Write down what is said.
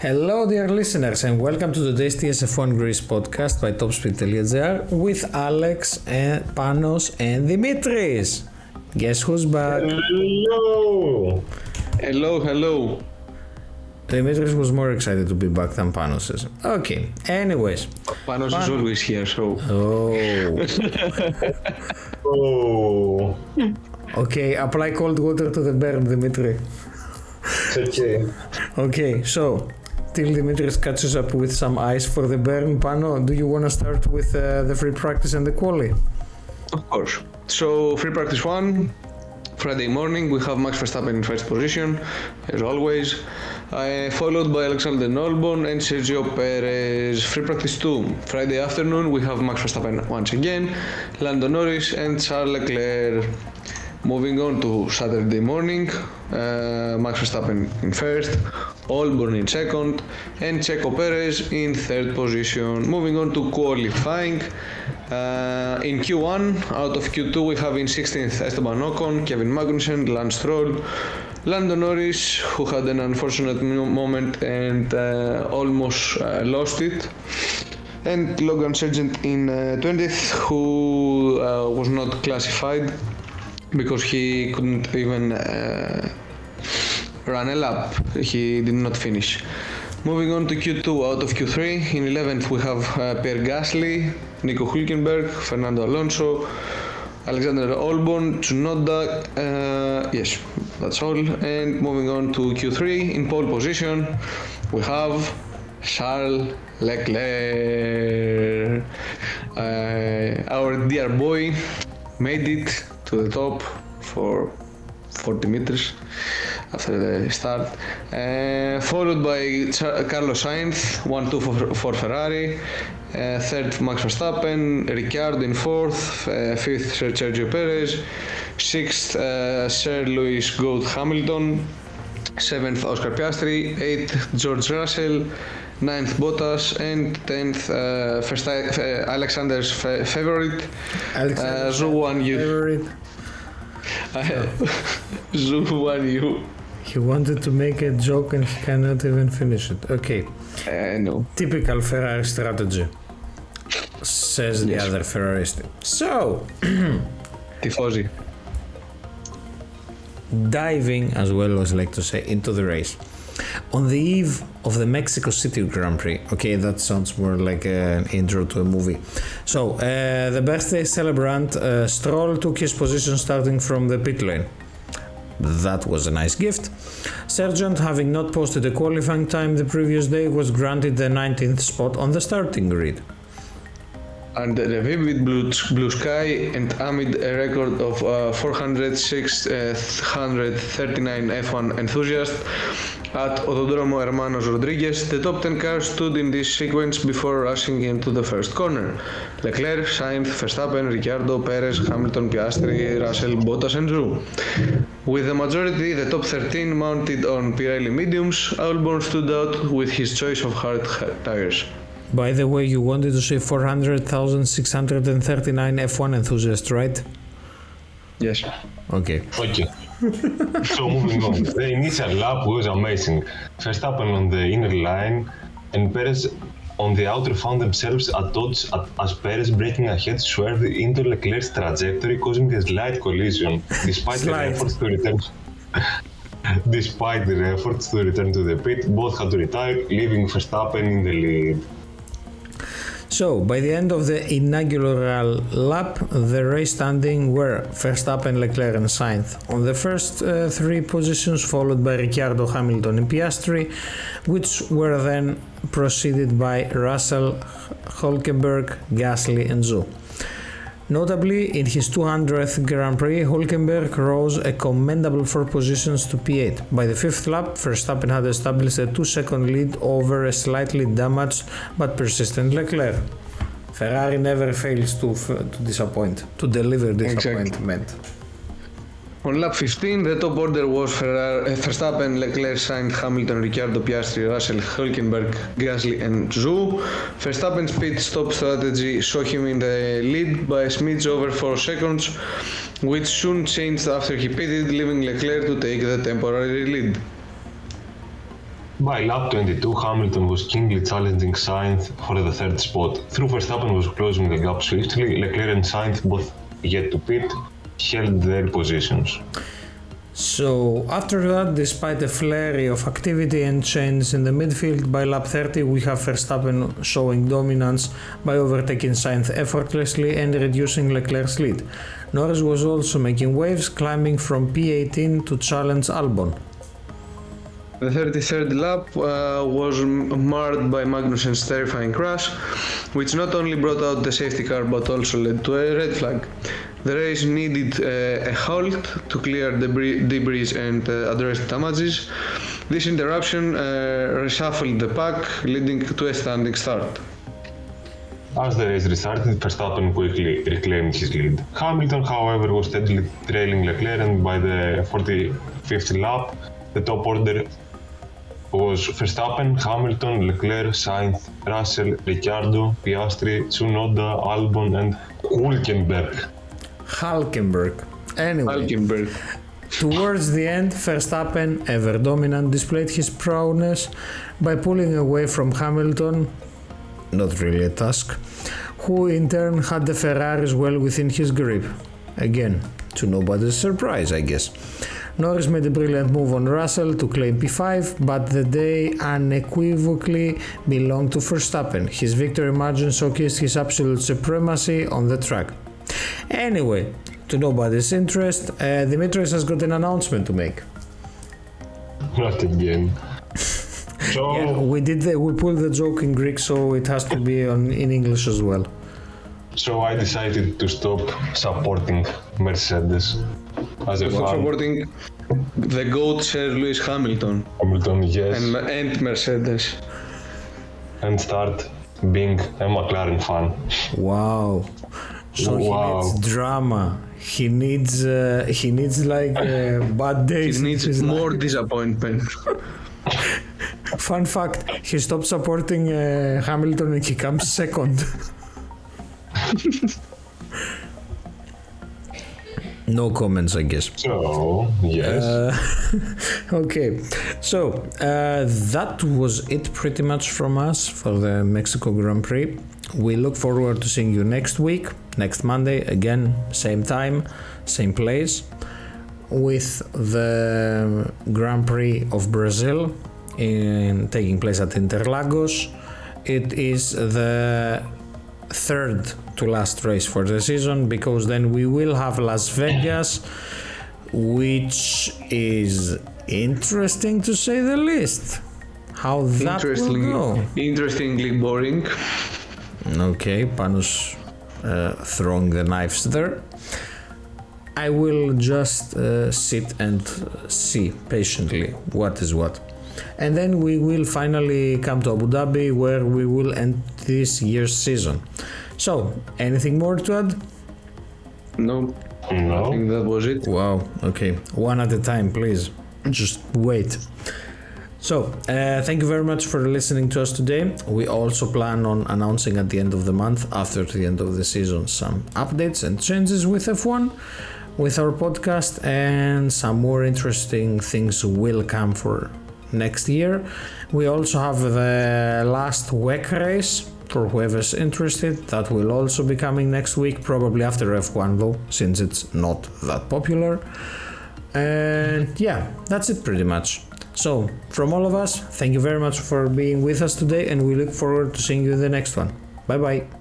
Hello, dear listeners, and welcome to today's TSF1 Greece podcast by Topspeed.gr with Alex and Panos and Dimitris. Guess who's back? Hello! Hello, hello. Dimitris was more excited to be back than Panos is. Okay, anyways. Panos is always here, so. Oh, Oh, okay, apply cold water to the burn, Dimitri. it's okay. Okay, so till Dimitris catches up with some ice for the burn, Pano, do you want to start with uh, the free practice and the quali? Of course. So, free practice one. Friday morning, we have Max Verstappen in first position, as always, uh, followed by Alexander Albon and Sergio Perez. Free practice 2. Friday afternoon, we have Max Verstappen once again, Lando Norris and Charles Leclerc. Moving on to Saturday morning, uh, Max Verstappen in first, Albon in second, and Checo Perez in third position. Moving on to qualifying, uh, in Q1, out of Q2, we have in 16th Esteban Ocon, Kevin Magnussen, Lance Stroll, Lando Norris, who had an unfortunate moment and uh, almost uh, lost it, and Logan Sargeant in uh, 20th, who uh, was not classified because he couldn't even run a lap. He did not finish. Moving on to Q2 out of Q3, in 11th we have uh, Pierre Gasly, Nico Hülkenberg, Fernando Alonso, Alexander Albon, Tsunoda, uh, yes, that's all. And moving on to Q3, in pole position we have Charles Leclerc. Uh, our dear boy made it to the top for 40 meters after the start, uh, followed by Cha- Carlos Sainz, 1 2 for, for Ferrari, uh, third Max Verstappen, Ricciardo in fourth, uh, fifth Sir Sergio Perez, sixth uh, Sir Lewis Goat Hamilton, seventh Oscar Piastri, eighth George Russell, ninth Bottas, and tenth uh, uh, Alexander's fa- favorite, uh, Zhou Yu. favorite. Zhou Guanyu. He wanted to make a joke and he cannot even finish it. Okay, Uh, no. typical Ferrari strategy, says the Yes. other Ferrarist. So, Tifosi. diving, as well as like to say, into the race. On the eve of the Mexico City Grand Prix, okay, that sounds more like an intro to a movie. So, uh, the birthday celebrant uh, Stroll took his position starting from the pit lane. That was a nice gift. Sargeant, having not posted a qualifying time the previous day, was granted the 19th spot on the starting grid. Under a vivid blue, blue sky and amid a record of uh, 406,139 F1 enthusiasts at Autodromo Hermanos Rodriguez, the top 10 cars stood in this sequence before rushing into the first corner. Leclerc, Sainz, Verstappen, Ricciardo, Perez, Hamilton, Piastri, Russell, Bottas and Zhou. With the majority, the top 13 mounted on Pirelli mediums, Albon stood out with his choice of hard tires. By the way, you wanted to say 400,639 F1 enthusiasts, right? Yes. Okay. Okay. So moving on. The initial lap was amazing. Verstappen on the inner line and Perez on the outer found themselves at odds as Perez breaking ahead swerved into Leclerc's trajectory, causing a slight collision, despite Slight. efforts to return. Despite their efforts to return to the pit, both had to retire, leaving Verstappen in the lead. So, by the end of the inaugural lap, the race standing were Verstappen, Leclerc, and Sainz on the first uh, three positions, followed by Ricciardo, Hamilton, and Piastri, which were then preceded by Russell, Hulkenberg, Gasly, and Zhou. Notably, in his 200th Grand Prix, Hulkenberg rose a commendable four positions to P8. By the fifth lap, Verstappen had established a two-second lead over a slightly damaged but persistent Leclerc. Ferrari never fails to, to disappoint, to deliver disappointment. On lap 15, the top order was Ferrari, uh, Verstappen, Leclerc, Sainz, Hamilton, Ricciardo, Piastri, Russell, Hülkenberg, Gasly, and Zhou. Verstappen's pit stop strategy saw him in the lead by a smidge over 4 seconds, which soon changed after he pitted, leaving Leclerc to take the temporary lead. By lap 22, Hamilton was keenly challenging Sainz for the third spot. Through Verstappen was closing the gap swiftly, Leclerc and Sainz both yet to pit held their positions. So after that, despite a flurry of activity and change in the midfield, by lap 30 we have Verstappen showing dominance by overtaking Sainz effortlessly and reducing Leclerc's lead. Norris was also making waves, climbing from P18 to challenge Albon. The 33rd lap uh, was marred by Magnussen's terrifying crash, which not only brought out the safety car but also led to a red flag. The race needed uh, a halt to clear debris, debris and uh, address damages. This interruption uh, reshuffled the pack, leading to a standing start. As the race restarted, Verstappen quickly reclaimed his lead. Hamilton, however, was steadily trailing Leclerc, and by the 45th lap, the top order was Verstappen, Hamilton, Leclerc, Sainz, Russell, Ricciardo, Piastri, Tsunoda, Albon, and Hulkenberg. Hulkenberg. Anyway, Hulkenberg. Towards the end, Verstappen, ever dominant, displayed his prowess by pulling away from Hamilton, not really a task, who in turn had the Ferraris well within his grip. Again, to nobody's surprise, I guess. Norris made a brilliant move on Russell to claim P5, but the day unequivocally belonged to Verstappen. His victory margin showcased his absolute supremacy on the track. Anyway, to nobody's interest, uh, Dimitris has got an announcement to make. Not again. So, Yeah, we did the, we pulled the joke in Greek, so it has to be on in English as well. so I decided to stop supporting Mercedes as a Stop fan. supporting the GOAT Sir Lewis Hamilton Hamilton, yes, and, and Mercedes. and start being a McLaren fan. Wow. So Wow. he needs drama. He needs uh, he needs like uh, bad days. in needs more life. disappointment. Fun fact: he stopped supporting uh, Hamilton and he comes second. no comments, I guess. So, yes. Uh, okay, so uh, that was it pretty much from us for the Mexico Grand Prix. We look forward to seeing you next week, next Monday, again, same time, same place, with the Grand Prix of Brazil in taking place at Interlagos. It is the third to last race for the season because then we will have Las Vegas, which is interesting to say the least. How that will go. interestingly boring. Okay, Panos uh, throwing the knives there. I will just uh, sit and see patiently what is what. And then we will finally come to Abu Dhabi where we will end this year's season. So, anything more to add? No, I no. think that was it. Wow, okay. One at a time, please. Just wait. So, uh, thank you very much for listening to us today. We also plan on announcing at the end of the month, after the end of the season, some updates and changes with F1, with our podcast, and some more interesting things will come for next year. We also have the last WEC race for whoever's interested. That will also be coming next week, probably after F1 though, since it's not that popular. And yeah, that's it pretty much. So, from all of us, thank you very much for being with us today, and we look forward to seeing you in the next one. Bye bye.